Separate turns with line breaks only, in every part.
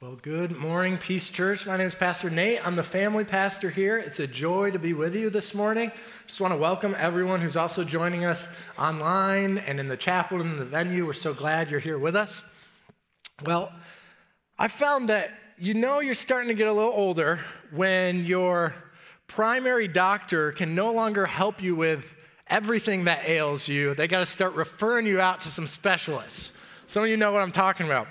Well, good morning, Peace Church. My name is Pastor Nate. I'm the family pastor here. It's a joy to be with you this morning. Just want to welcome everyone who's also joining us online and in the chapel and in the venue. We're so glad you're here with us. Well, I found that you know you're starting to get a little older when your primary doctor can no longer help you with everything that ails you. They got to start referring you out to some specialists. Some of you know what I'm talking about.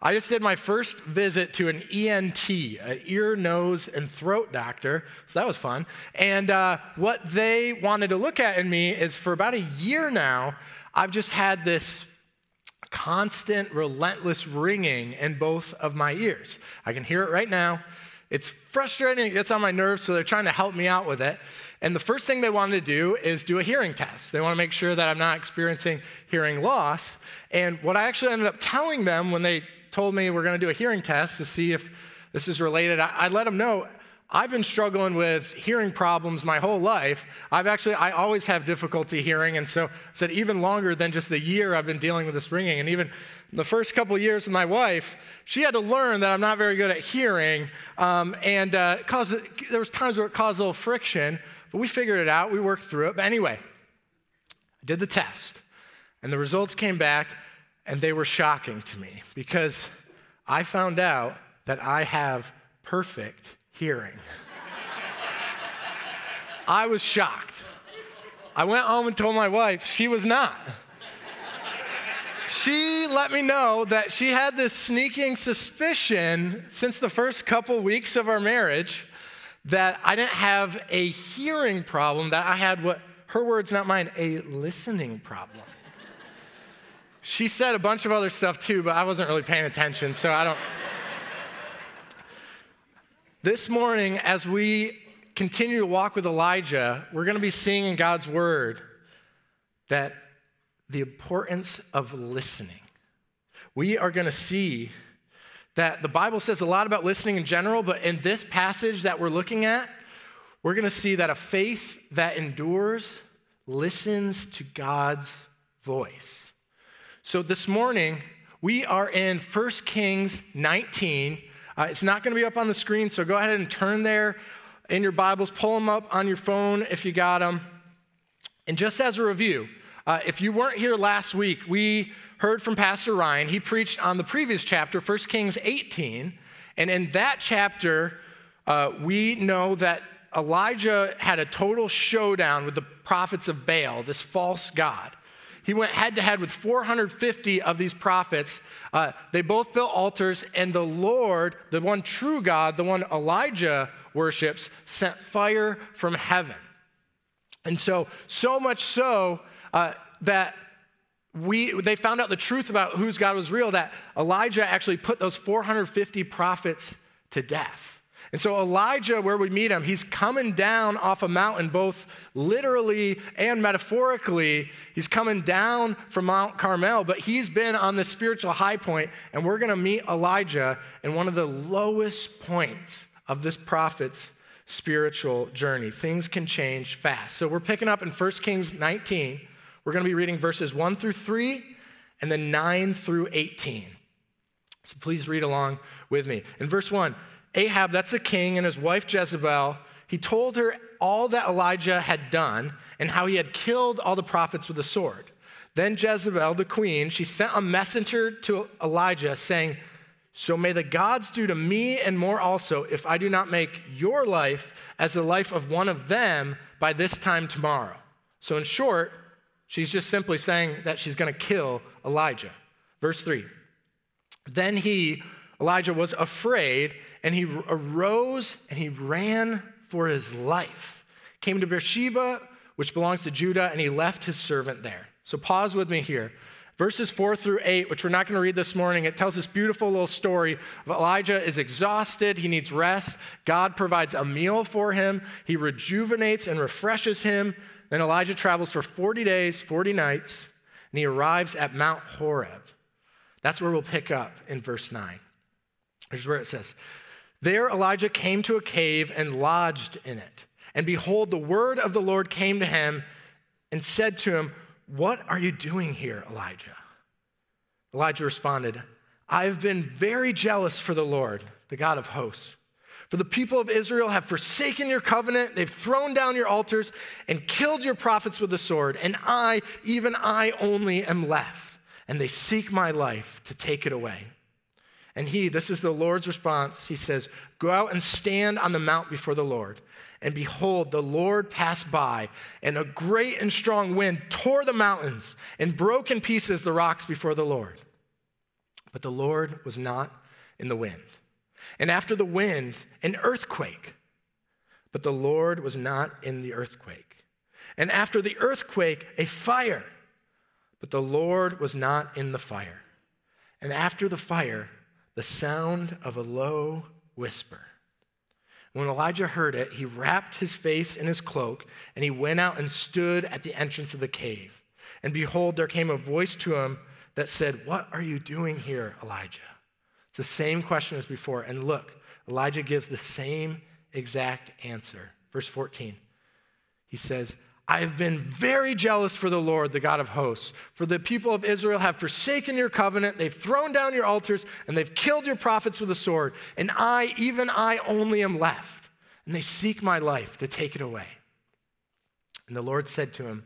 I just did my first visit to an ENT, an ear, nose, and throat doctor. So that was fun. And uh, what they wanted to look at in me is for about a year now, I've just had this constant, relentless ringing in both of my ears. I can hear it right now. It's frustrating, it gets on my nerves, so they're trying to help me out with it. And the first thing they wanted to do is do a hearing test. They want to make sure that I'm not experiencing hearing loss. And what I actually ended up telling them when they told me we're going to do a hearing test to see if this is related, I, I let them know I've been struggling with hearing problems my whole life. I've actually, I always have difficulty hearing, and so said even longer than just the year I've been dealing with this ringing. And even the first couple of years with my wife, she had to learn that I'm not very good at hearing, um, and uh, caused, there was times where it caused a little friction, but we figured it out. We worked through it. But anyway, I did the test, and the results came back, and they were shocking to me because I found out that I have perfect hearing. I was shocked. I went home and told my wife, she was not. She let me know that she had this sneaking suspicion since the first couple weeks of our marriage that I didn't have a hearing problem, that I had what, her words, not mine, a listening problem. She said a bunch of other stuff too, but I wasn't really paying attention, so I don't. this morning, as we continue to walk with Elijah, we're going to be seeing in God's word that the importance of listening. We are going to see that the Bible says a lot about listening in general, but in this passage that we're looking at, we're going to see that a faith that endures listens to God's voice. So this morning, we are in 1 Kings 19. Uh, it's not going to be up on the screen, so go ahead and turn there in your Bibles, pull them up on your phone if you got them. And just as a review, uh, if you weren't here last week, we heard from Pastor Ryan. He preached on the previous chapter, 1 Kings 18. And in that chapter, uh, we know that Elijah had a total showdown with the prophets of Baal, this false god. He went head to head with 450 of these prophets. Uh, they both built altars, and the Lord, the one true God, the one Elijah worships, sent fire from heaven. And so, so much so uh, that we, they found out the truth about whose God was real, that Elijah actually put those 450 prophets to death. And so, Elijah, where we meet him, he's coming down off a mountain, both literally and metaphorically. He's coming down from Mount Carmel, but he's been on the spiritual high point, and we're going to meet Elijah in one of the lowest points of this prophet's spiritual journey. Things can change fast. So, we're picking up in 1 Kings 19. We're going to be reading verses 1 through 3 and then 9 through 18. So, please read along with me. In verse 1, Ahab, that's the king, and his wife Jezebel, he told her all that Elijah had done and how he had killed all the prophets with a sword. Then Jezebel, the queen, she sent a messenger to Elijah saying, So may the gods do to me and more also if I do not make your life as the life of one of them by this time tomorrow. So, in short, she's just simply saying that she's going to kill Elijah. Verse 3 Then he, Elijah, was afraid and he arose and he ran for his life. Came to Beersheba, which belongs to Judah, and he left his servant there. So pause with me here. Verses 4 through 8, which we're not going to read this morning, it tells this beautiful little story of Elijah is exhausted, he needs rest. God provides a meal for him, he rejuvenates and refreshes him. Then Elijah travels for 40 days, 40 nights, and he arrives at Mount Horeb. That's where we'll pick up in verse 9. Here's where it says there Elijah came to a cave and lodged in it. And behold, the word of the Lord came to him and said to him, What are you doing here, Elijah? Elijah responded, I've been very jealous for the Lord, the God of hosts. For the people of Israel have forsaken your covenant, they've thrown down your altars and killed your prophets with the sword, and I, even I only, am left, and they seek my life to take it away. And he, this is the Lord's response, he says, Go out and stand on the mount before the Lord. And behold, the Lord passed by, and a great and strong wind tore the mountains and broke in pieces the rocks before the Lord. But the Lord was not in the wind. And after the wind, an earthquake. But the Lord was not in the earthquake. And after the earthquake, a fire. But the Lord was not in the fire. And after the fire, the sound of a low whisper. When Elijah heard it, he wrapped his face in his cloak, and he went out and stood at the entrance of the cave. And behold, there came a voice to him that said, What are you doing here, Elijah? It's the same question as before. And look, Elijah gives the same exact answer. Verse 14. He says, I have been very jealous for the Lord, the God of hosts. For the people of Israel have forsaken your covenant, they've thrown down your altars, and they've killed your prophets with a sword. And I, even I only am left. And they seek my life to take it away. And the Lord said to him,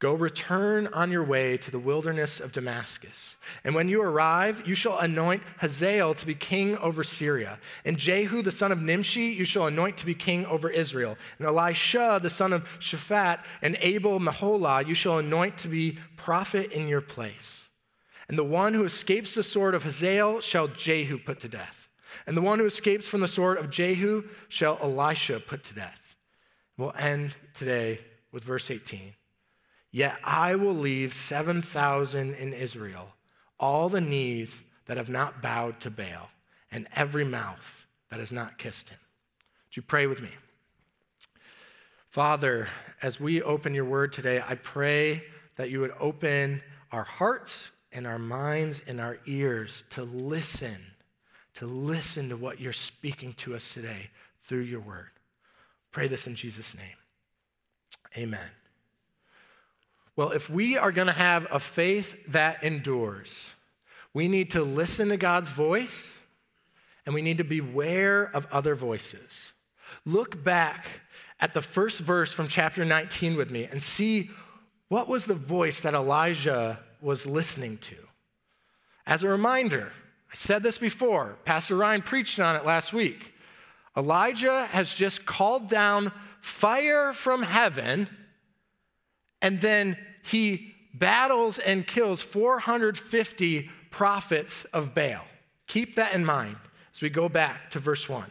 Go return on your way to the wilderness of Damascus. And when you arrive, you shall anoint Hazael to be king over Syria. And Jehu, the son of Nimshi, you shall anoint to be king over Israel. And Elisha, the son of Shaphat, and Abel Meholah, you shall anoint to be prophet in your place. And the one who escapes the sword of Hazael shall Jehu put to death. And the one who escapes from the sword of Jehu shall Elisha put to death. We'll end today with verse 18. Yet I will leave 7,000 in Israel, all the knees that have not bowed to Baal, and every mouth that has not kissed him. Would you pray with me? Father, as we open your word today, I pray that you would open our hearts and our minds and our ears to listen, to listen to what you're speaking to us today through your word. Pray this in Jesus' name. Amen. Well, if we are going to have a faith that endures, we need to listen to God's voice and we need to beware of other voices. Look back at the first verse from chapter 19 with me and see what was the voice that Elijah was listening to. As a reminder, I said this before, Pastor Ryan preached on it last week. Elijah has just called down fire from heaven and then he battles and kills 450 prophets of Baal. Keep that in mind as we go back to verse 1.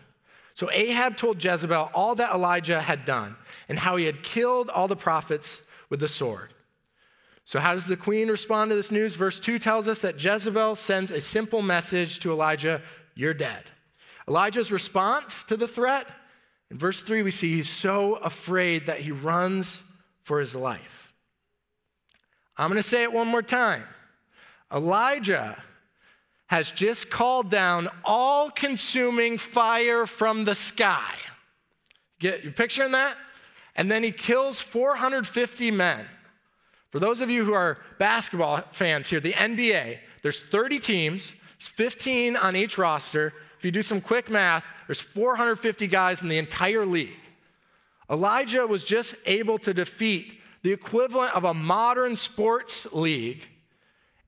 So Ahab told Jezebel all that Elijah had done and how he had killed all the prophets with the sword. So, how does the queen respond to this news? Verse 2 tells us that Jezebel sends a simple message to Elijah You're dead. Elijah's response to the threat, in verse 3, we see he's so afraid that he runs for his life. I'm going to say it one more time. Elijah has just called down all consuming fire from the sky. Get you picturing that? And then he kills 450 men. For those of you who are basketball fans here, the NBA, there's 30 teams, there's 15 on each roster. If you do some quick math, there's 450 guys in the entire league. Elijah was just able to defeat the equivalent of a modern sports league,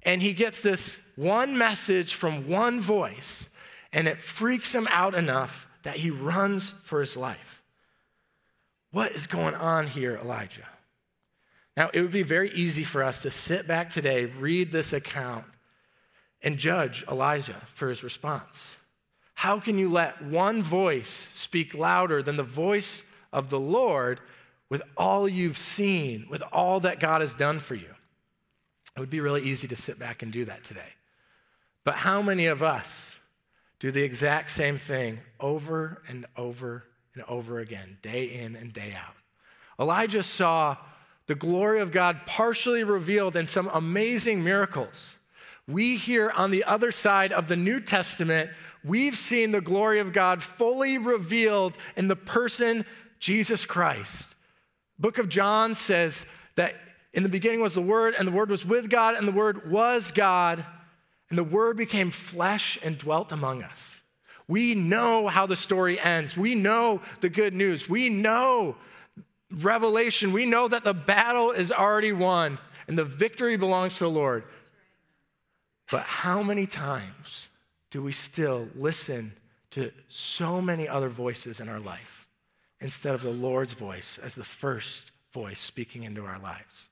and he gets this one message from one voice, and it freaks him out enough that he runs for his life. What is going on here, Elijah? Now, it would be very easy for us to sit back today, read this account, and judge Elijah for his response. How can you let one voice speak louder than the voice of the Lord with all you've seen, with all that God has done for you. It would be really easy to sit back and do that today. But how many of us do the exact same thing over and over and over again, day in and day out? Elijah saw the glory of God partially revealed in some amazing miracles. We here on the other side of the New Testament, we've seen the glory of God fully revealed in the person Jesus Christ. Book of John says that in the beginning was the Word, and the Word was with God, and the Word was God. And the Word became flesh and dwelt among us. We know how the story ends. We know the good news. We know revelation. We know that the battle is already won and the victory belongs to the Lord. But how many times do we still listen to so many other voices in our life instead of the Lord's voice as the first voice speaking into our lives?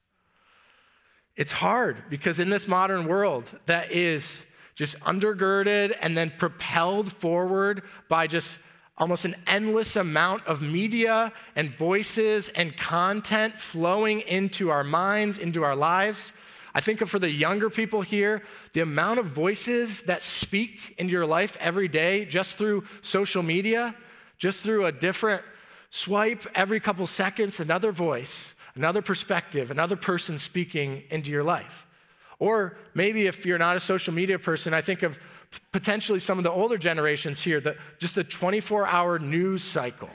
It's hard because in this modern world that is just undergirded and then propelled forward by just almost an endless amount of media and voices and content flowing into our minds, into our lives. I think for the younger people here, the amount of voices that speak into your life every day just through social media, just through a different swipe every couple seconds, another voice, another perspective, another person speaking into your life. Or maybe if you're not a social media person, I think of potentially some of the older generations here, the, just the 24 hour news cycle.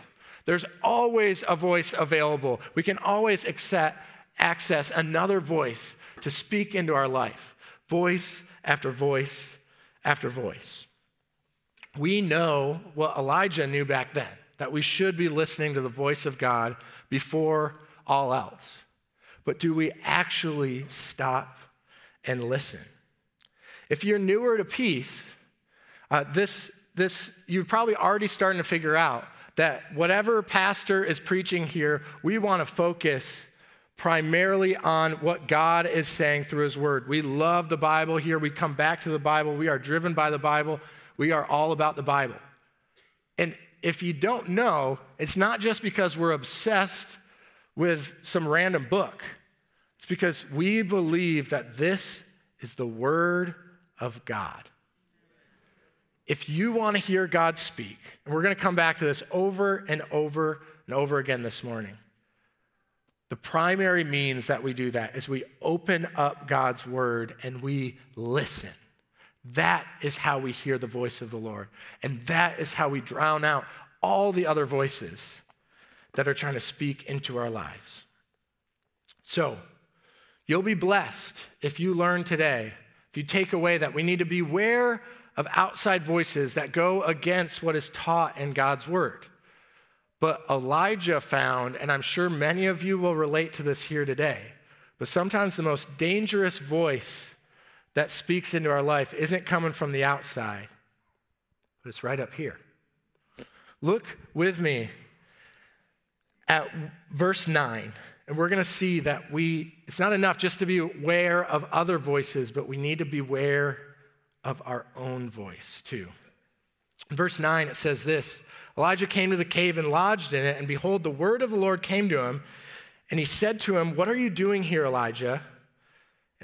There's always a voice available. We can always accept, access another voice to speak into our life, voice after voice after voice. We know what Elijah knew back then that we should be listening to the voice of God before all else. But do we actually stop and listen? If you're newer to peace, uh, this, this, you're probably already starting to figure out that whatever pastor is preaching here, we want to focus primarily on what God is saying through His Word. We love the Bible here. We come back to the Bible. We are driven by the Bible. We are all about the Bible. And if you don't know, it's not just because we're obsessed with some random book, it's because we believe that this is the Word of God. If you want to hear God speak, and we're going to come back to this over and over and over again this morning, the primary means that we do that is we open up God's word and we listen. That is how we hear the voice of the Lord. And that is how we drown out all the other voices that are trying to speak into our lives. So, you'll be blessed if you learn today, if you take away that we need to beware of outside voices that go against what is taught in God's word. But Elijah found, and I'm sure many of you will relate to this here today, but sometimes the most dangerous voice that speaks into our life isn't coming from the outside, but it's right up here. Look with me at verse 9, and we're going to see that we, it's not enough just to be aware of other voices, but we need to beware of our own voice too. In verse 9, it says this Elijah came to the cave and lodged in it, and behold, the word of the Lord came to him, and he said to him, What are you doing here, Elijah?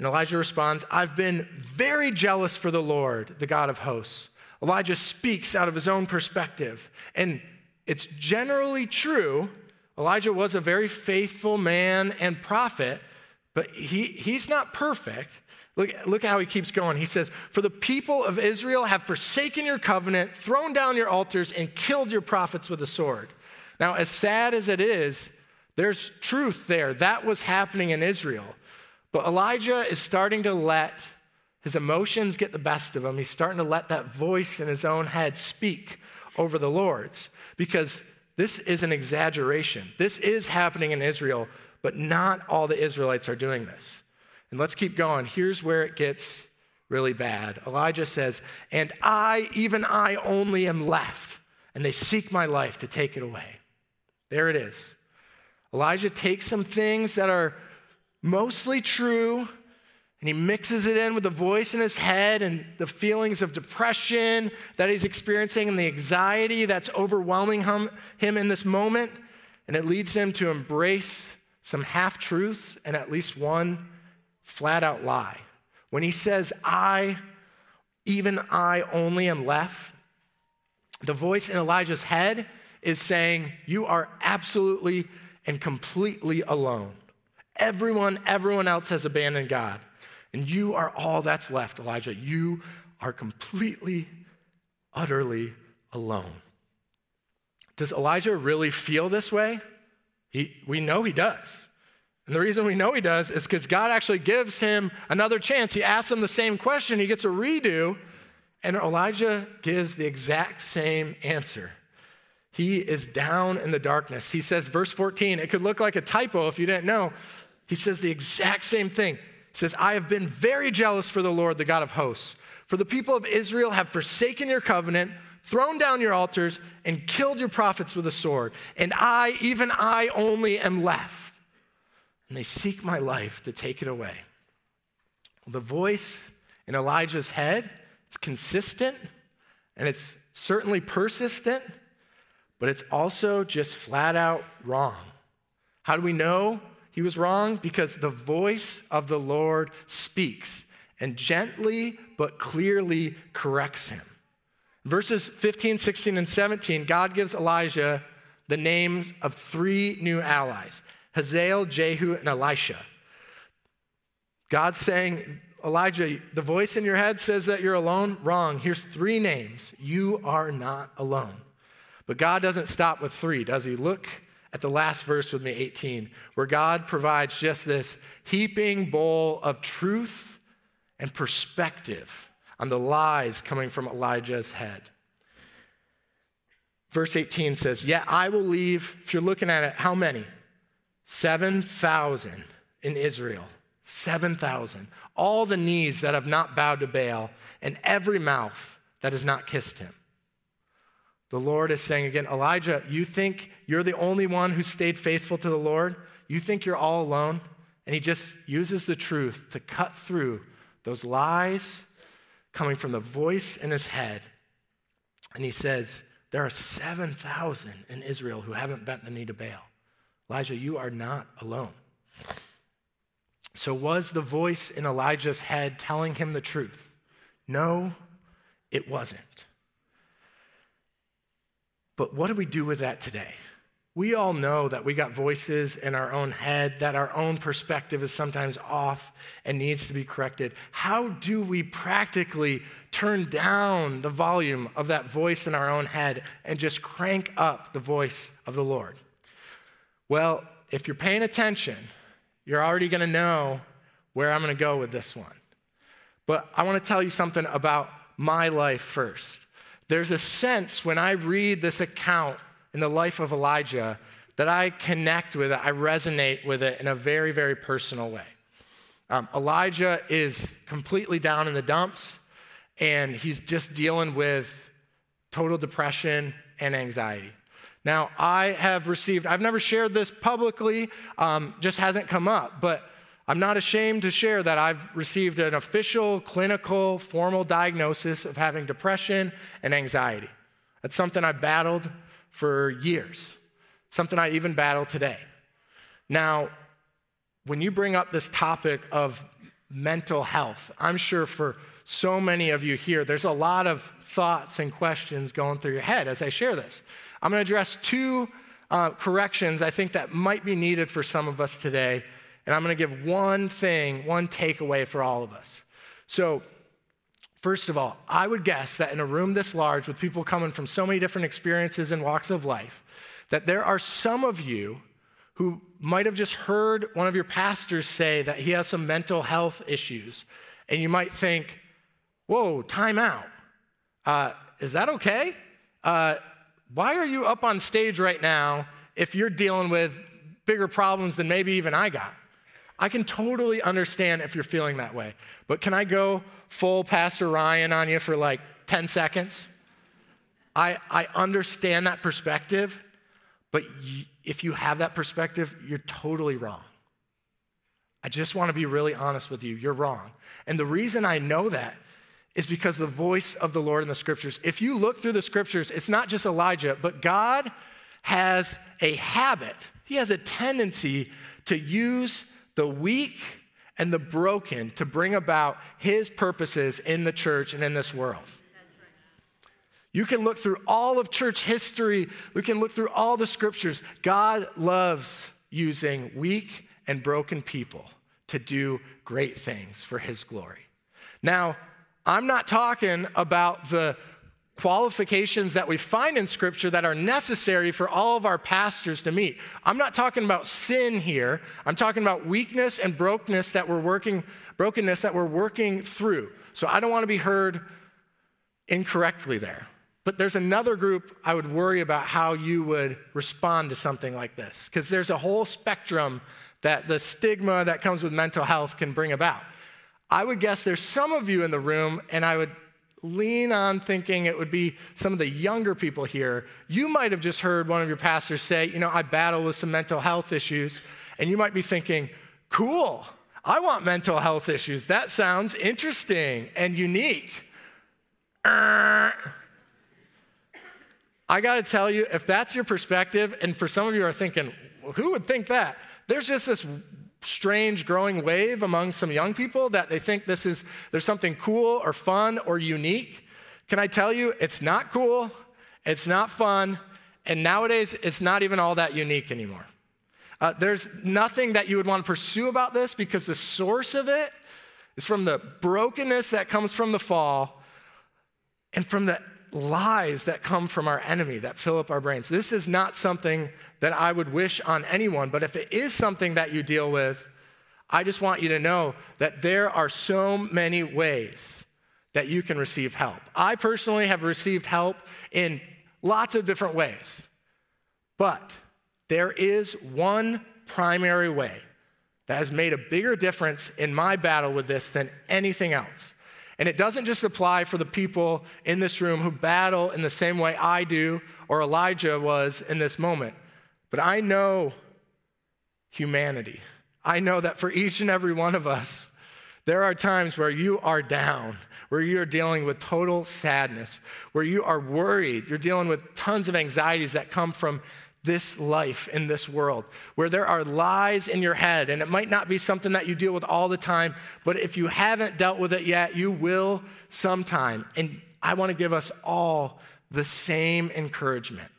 And Elijah responds, I've been very jealous for the Lord, the God of hosts. Elijah speaks out of his own perspective. And it's generally true. Elijah was a very faithful man and prophet, but he, he's not perfect. Look, look how he keeps going. He says, For the people of Israel have forsaken your covenant, thrown down your altars, and killed your prophets with a sword. Now, as sad as it is, there's truth there. That was happening in Israel. But Elijah is starting to let his emotions get the best of him. He's starting to let that voice in his own head speak over the Lord's because this is an exaggeration. This is happening in Israel, but not all the Israelites are doing this. And let's keep going. Here's where it gets really bad. Elijah says, And I, even I only am left, and they seek my life to take it away. There it is. Elijah takes some things that are mostly true and he mixes it in with the voice in his head and the feelings of depression that he's experiencing and the anxiety that's overwhelming him, him in this moment. And it leads him to embrace some half truths and at least one flat out lie. When he says, I, even I only am left, the voice in Elijah's head is saying, You are absolutely and completely alone. Everyone, everyone else has abandoned God. And you are all that's left, Elijah. You are completely, utterly alone. Does Elijah really feel this way? He, we know he does. And the reason we know he does is because God actually gives him another chance. He asks him the same question, he gets a redo, and Elijah gives the exact same answer. He is down in the darkness. He says, verse 14, it could look like a typo if you didn't know. He says the exact same thing. He says, I have been very jealous for the Lord, the God of hosts. For the people of Israel have forsaken your covenant, thrown down your altars, and killed your prophets with a sword. And I, even I only, am left. And they seek my life to take it away. The voice in Elijah's head, it's consistent and it's certainly persistent but it's also just flat out wrong. How do we know he was wrong? Because the voice of the Lord speaks and gently but clearly corrects him. Verses 15, 16, and 17, God gives Elijah the names of three new allies Hazael, Jehu, and Elisha. God's saying, Elijah, the voice in your head says that you're alone. Wrong. Here's three names. You are not alone. But God doesn't stop with three, does he? Look at the last verse with me, 18, where God provides just this heaping bowl of truth and perspective on the lies coming from Elijah's head. Verse 18 says, Yet I will leave, if you're looking at it, how many? 7,000 in Israel. 7,000. All the knees that have not bowed to Baal, and every mouth that has not kissed him. The Lord is saying again, Elijah, you think you're the only one who stayed faithful to the Lord? You think you're all alone? And he just uses the truth to cut through those lies coming from the voice in his head. And he says, There are 7,000 in Israel who haven't bent the knee to Baal. Elijah, you are not alone. So, was the voice in Elijah's head telling him the truth? No, it wasn't. But what do we do with that today? We all know that we got voices in our own head, that our own perspective is sometimes off and needs to be corrected. How do we practically turn down the volume of that voice in our own head and just crank up the voice of the Lord? Well, if you're paying attention, you're already going to know where I'm going to go with this one. But I want to tell you something about my life first. There's a sense when I read this account in the life of Elijah that I connect with it, I resonate with it in a very, very personal way. Um, Elijah is completely down in the dumps, and he's just dealing with total depression and anxiety. Now, I have received, I've never shared this publicly, um, just hasn't come up, but I'm not ashamed to share that I've received an official, clinical, formal diagnosis of having depression and anxiety. That's something I battled for years, something I even battle today. Now, when you bring up this topic of mental health, I'm sure for so many of you here, there's a lot of thoughts and questions going through your head as I share this. I'm going to address two uh, corrections I think that might be needed for some of us today and I'm going to give one thing, one takeaway for all of us. So, first of all, I would guess that in a room this large with people coming from so many different experiences and walks of life, that there are some of you who might have just heard one of your pastors say that he has some mental health issues, and you might think, whoa, time out. Uh, is that okay? Uh, why are you up on stage right now if you're dealing with bigger problems than maybe even I got? I can totally understand if you're feeling that way. But can I go full Pastor Ryan on you for like 10 seconds? I, I understand that perspective, but y- if you have that perspective, you're totally wrong. I just want to be really honest with you. You're wrong. And the reason I know that is because the voice of the Lord in the scriptures. If you look through the scriptures, it's not just Elijah, but God has a habit, He has a tendency to use the weak and the broken to bring about his purposes in the church and in this world. You can look through all of church history, we can look through all the scriptures. God loves using weak and broken people to do great things for his glory. Now, I'm not talking about the qualifications that we find in Scripture that are necessary for all of our pastors to meet. I'm not talking about sin here. I'm talking about weakness and brokenness that we're working, brokenness that we're working through. So I don't want to be heard incorrectly there. But there's another group I would worry about how you would respond to something like this, because there's a whole spectrum that the stigma that comes with mental health can bring about. I would guess there's some of you in the room, and I would lean on thinking it would be some of the younger people here. You might have just heard one of your pastors say, You know, I battle with some mental health issues. And you might be thinking, Cool, I want mental health issues. That sounds interesting and unique. I got to tell you, if that's your perspective, and for some of you are thinking, well, who would think that? There's just this strange growing wave among some young people that they think this is there's something cool or fun or unique. Can I tell you, it's not cool, it's not fun, and nowadays it's not even all that unique anymore. Uh, there's nothing that you would want to pursue about this because the source of it is from the brokenness that comes from the fall and from the lies that come from our enemy that fill up our brains. This is not something that I would wish on anyone, but if it is something that you deal with, I just want you to know that there are so many ways that you can receive help. I personally have received help in lots of different ways, but there is one primary way that has made a bigger difference in my battle with this than anything else. And it doesn't just apply for the people in this room who battle in the same way I do or Elijah was in this moment. But I know humanity. I know that for each and every one of us, there are times where you are down, where you're dealing with total sadness, where you are worried, you're dealing with tons of anxieties that come from this life in this world, where there are lies in your head, and it might not be something that you deal with all the time, but if you haven't dealt with it yet, you will sometime. And I want to give us all the same encouragement.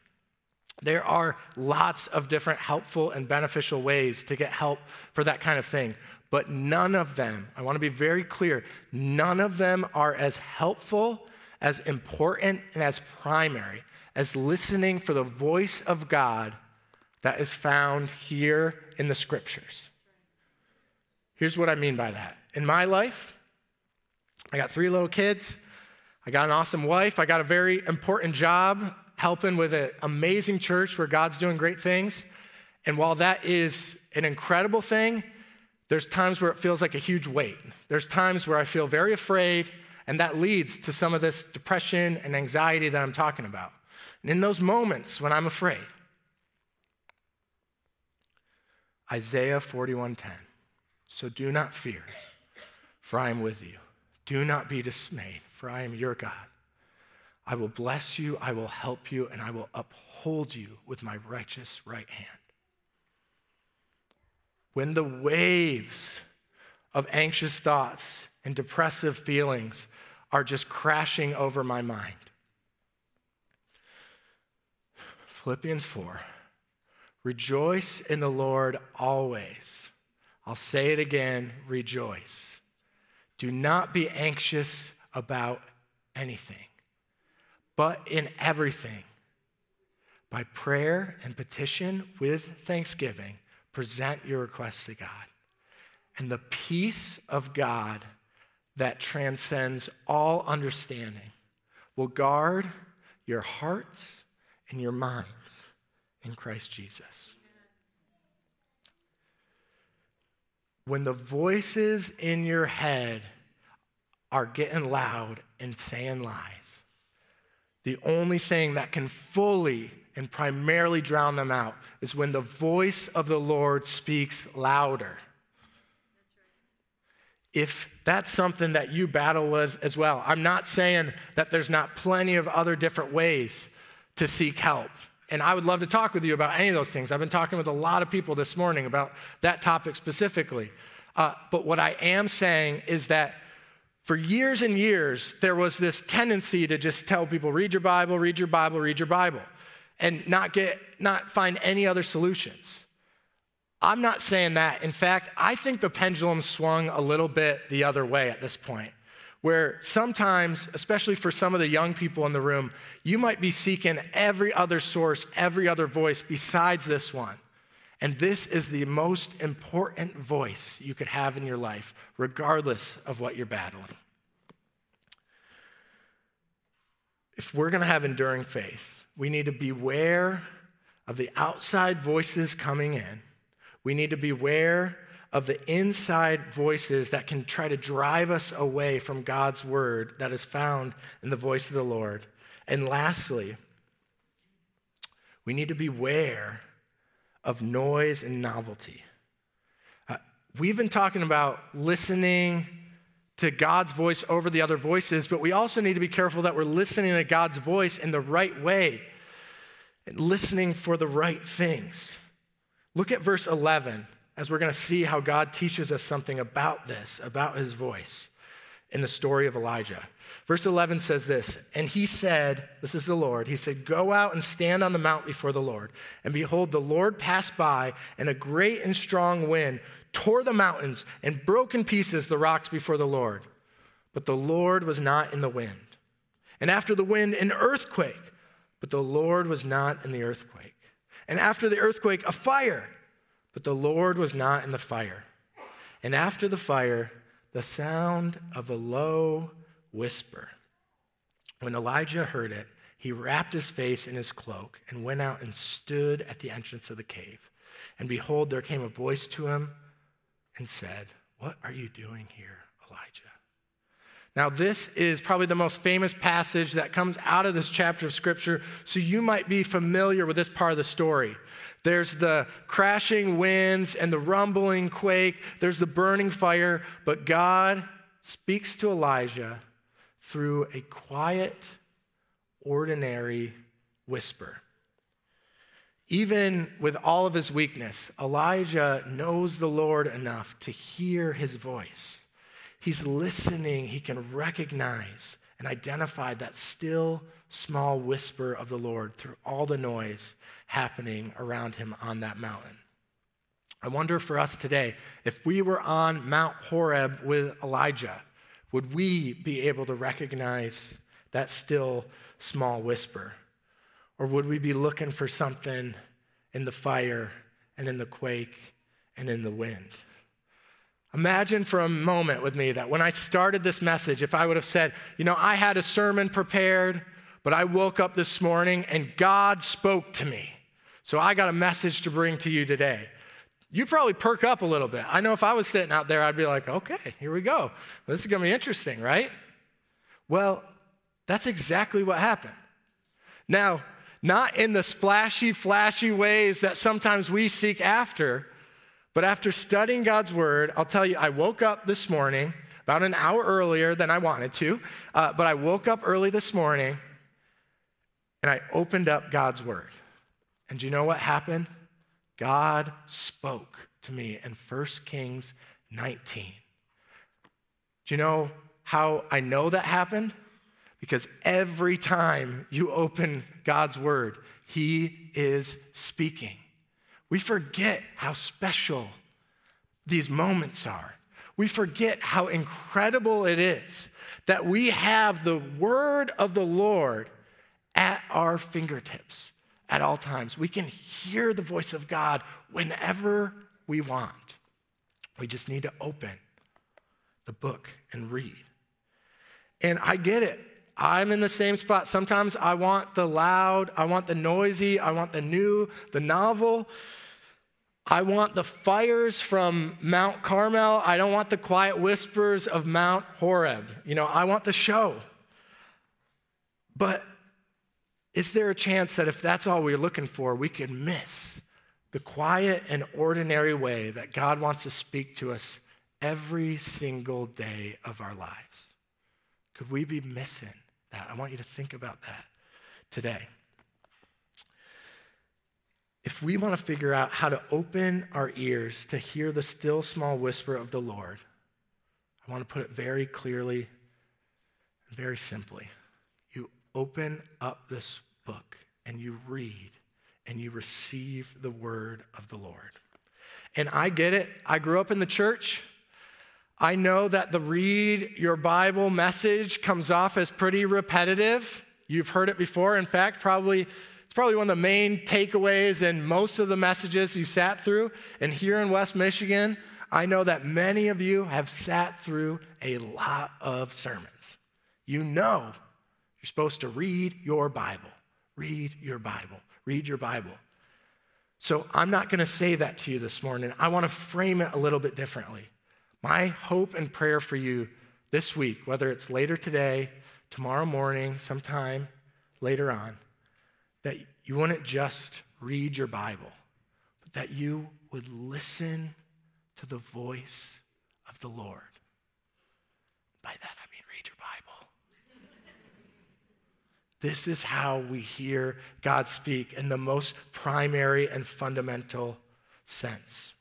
There are lots of different helpful and beneficial ways to get help for that kind of thing, but none of them, I want to be very clear, none of them are as helpful, as important, and as primary as listening for the voice of God that is found here in the scriptures. Here's what I mean by that. In my life, I got three little kids. I got an awesome wife. I got a very important job helping with an amazing church where God's doing great things. And while that is an incredible thing, there's times where it feels like a huge weight. There's times where I feel very afraid, and that leads to some of this depression and anxiety that I'm talking about. And in those moments when I'm afraid, Isaiah 41:10. So do not fear, for I am with you. Do not be dismayed, for I am your God. I will bless you, I will help you, and I will uphold you with my righteous right hand. When the waves of anxious thoughts and depressive feelings are just crashing over my mind, Philippians 4 Rejoice in the Lord always. I'll say it again rejoice. Do not be anxious about anything, but in everything, by prayer and petition with thanksgiving, present your requests to God. And the peace of God that transcends all understanding will guard your hearts and your minds in Christ Jesus. When the voices in your head are getting loud and saying lies, the only thing that can fully and primarily drown them out is when the voice of the Lord speaks louder. If that's something that you battle with as well, I'm not saying that there's not plenty of other different ways to seek help. And I would love to talk with you about any of those things. I've been talking with a lot of people this morning about that topic specifically. Uh, but what I am saying is that for years and years, there was this tendency to just tell people, read your Bible, read your Bible, read your Bible, and not get, not find any other solutions. I'm not saying that. In fact, I think the pendulum swung a little bit the other way at this point, where sometimes, especially for some of the young people in the room, you might be seeking every other source, every other voice besides this one. And this is the most important voice you could have in your life, regardless of what you're battling. If we're going to have enduring faith, we need to beware of the outside voices coming in. We need to beware of the inside voices that can try to drive us away from God's word that is found in the voice of the Lord. And lastly, we need to beware of noise and novelty. Uh, we've been talking about listening to God's voice over the other voices, but we also need to be careful that we're listening to God's voice in the right way and listening for the right things. Look at verse 11 as we're going to see how God teaches us something about this, about his voice in the story of Elijah. Verse 11 says this, and he said, This is the Lord, he said, Go out and stand on the mount before the Lord. And behold, the Lord passed by, and a great and strong wind tore the mountains and broke in pieces the rocks before the Lord. But the Lord was not in the wind. And after the wind, an earthquake, but the Lord was not in the earthquake. And after the earthquake, a fire but the Lord was not in the fire. And after the fire, the sound of a low whisper. When Elijah heard it, he wrapped his face in his cloak and went out and stood at the entrance of the cave. And behold, there came a voice to him and said, What are you doing here, Elijah? Now, this is probably the most famous passage that comes out of this chapter of Scripture, so you might be familiar with this part of the story. There's the crashing winds and the rumbling quake, there's the burning fire, but God speaks to Elijah through a quiet, ordinary whisper. Even with all of his weakness, Elijah knows the Lord enough to hear his voice. He's listening, he can recognize and identify that still small whisper of the Lord through all the noise happening around him on that mountain. I wonder for us today, if we were on Mount Horeb with Elijah, would we be able to recognize that still small whisper? Or would we be looking for something in the fire and in the quake and in the wind? Imagine for a moment with me that when I started this message, if I would have said, you know, I had a sermon prepared, but I woke up this morning and God spoke to me. So I got a message to bring to you today. You probably perk up a little bit. I know if I was sitting out there, I'd be like, okay, here we go. This is going to be interesting, right? Well, that's exactly what happened. Now, not in the splashy, flashy ways that sometimes we seek after, but after studying God's word, I'll tell you, I woke up this morning about an hour earlier than I wanted to, uh, but I woke up early this morning and I opened up God's word. And do you know what happened? God spoke to me in 1 Kings 19. Do you know how I know that happened? Because every time you open God's word, He is speaking. We forget how special these moments are. We forget how incredible it is that we have the word of the Lord at our fingertips at all times. We can hear the voice of God whenever we want. We just need to open the book and read. And I get it. I'm in the same spot. Sometimes I want the loud, I want the noisy, I want the new, the novel. I want the fires from Mount Carmel. I don't want the quiet whispers of Mount Horeb. You know, I want the show. But is there a chance that if that's all we're looking for, we could miss the quiet and ordinary way that God wants to speak to us every single day of our lives? Could we be missing that? I want you to think about that today if we want to figure out how to open our ears to hear the still small whisper of the Lord, I want to put it very clearly very simply. You open up this book and you read and you receive the word of the Lord. And I get it. I grew up in the church. I know that the read your Bible message comes off as pretty repetitive. You've heard it before. In fact, probably it's probably one of the main takeaways in most of the messages you sat through. And here in West Michigan, I know that many of you have sat through a lot of sermons. You know you're supposed to read your Bible. Read your Bible. Read your Bible. So I'm not going to say that to you this morning. I want to frame it a little bit differently. My hope and prayer for you this week, whether it's later today, tomorrow morning, sometime later on, that you wouldn't just read your Bible, but that you would listen to the voice of the Lord. By that I mean read your Bible. This is how we hear God speak in the most primary and fundamental sense.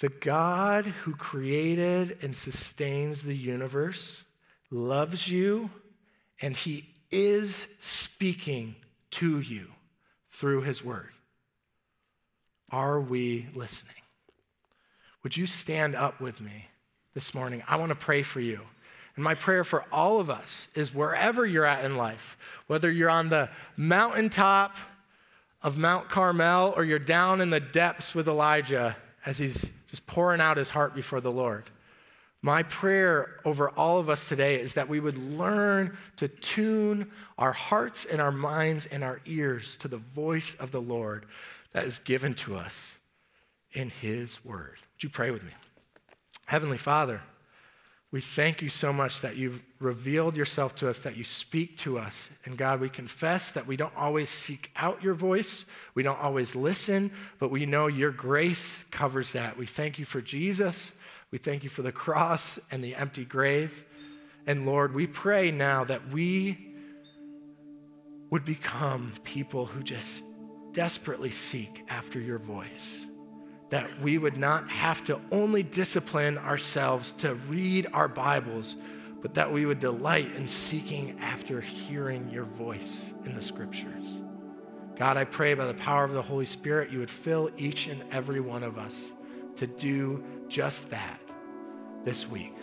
The God who created and sustains the universe loves you, and he is speaking to you through his word. Are we listening? Would you stand up with me this morning? I want to pray for you. And my prayer for all of us is wherever you're at in life, whether you're on the mountaintop of Mount Carmel or you're down in the depths with Elijah as he's just pouring out his heart before the Lord. My prayer over all of us today is that we would learn to tune our hearts and our minds and our ears to the voice of the Lord that is given to us in His Word. Would you pray with me? Heavenly Father, we thank you so much that you've revealed yourself to us, that you speak to us. And God, we confess that we don't always seek out your voice, we don't always listen, but we know your grace covers that. We thank you for Jesus. We thank you for the cross and the empty grave. And Lord, we pray now that we would become people who just desperately seek after your voice that we would not have to only discipline ourselves to read our Bibles, but that we would delight in seeking after hearing your voice in the scriptures. God, I pray by the power of the Holy Spirit, you would fill each and every one of us to do just that this week.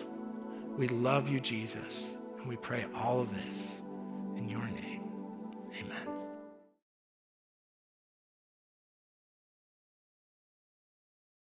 We love you, Jesus, and we pray all of this in your name. Amen.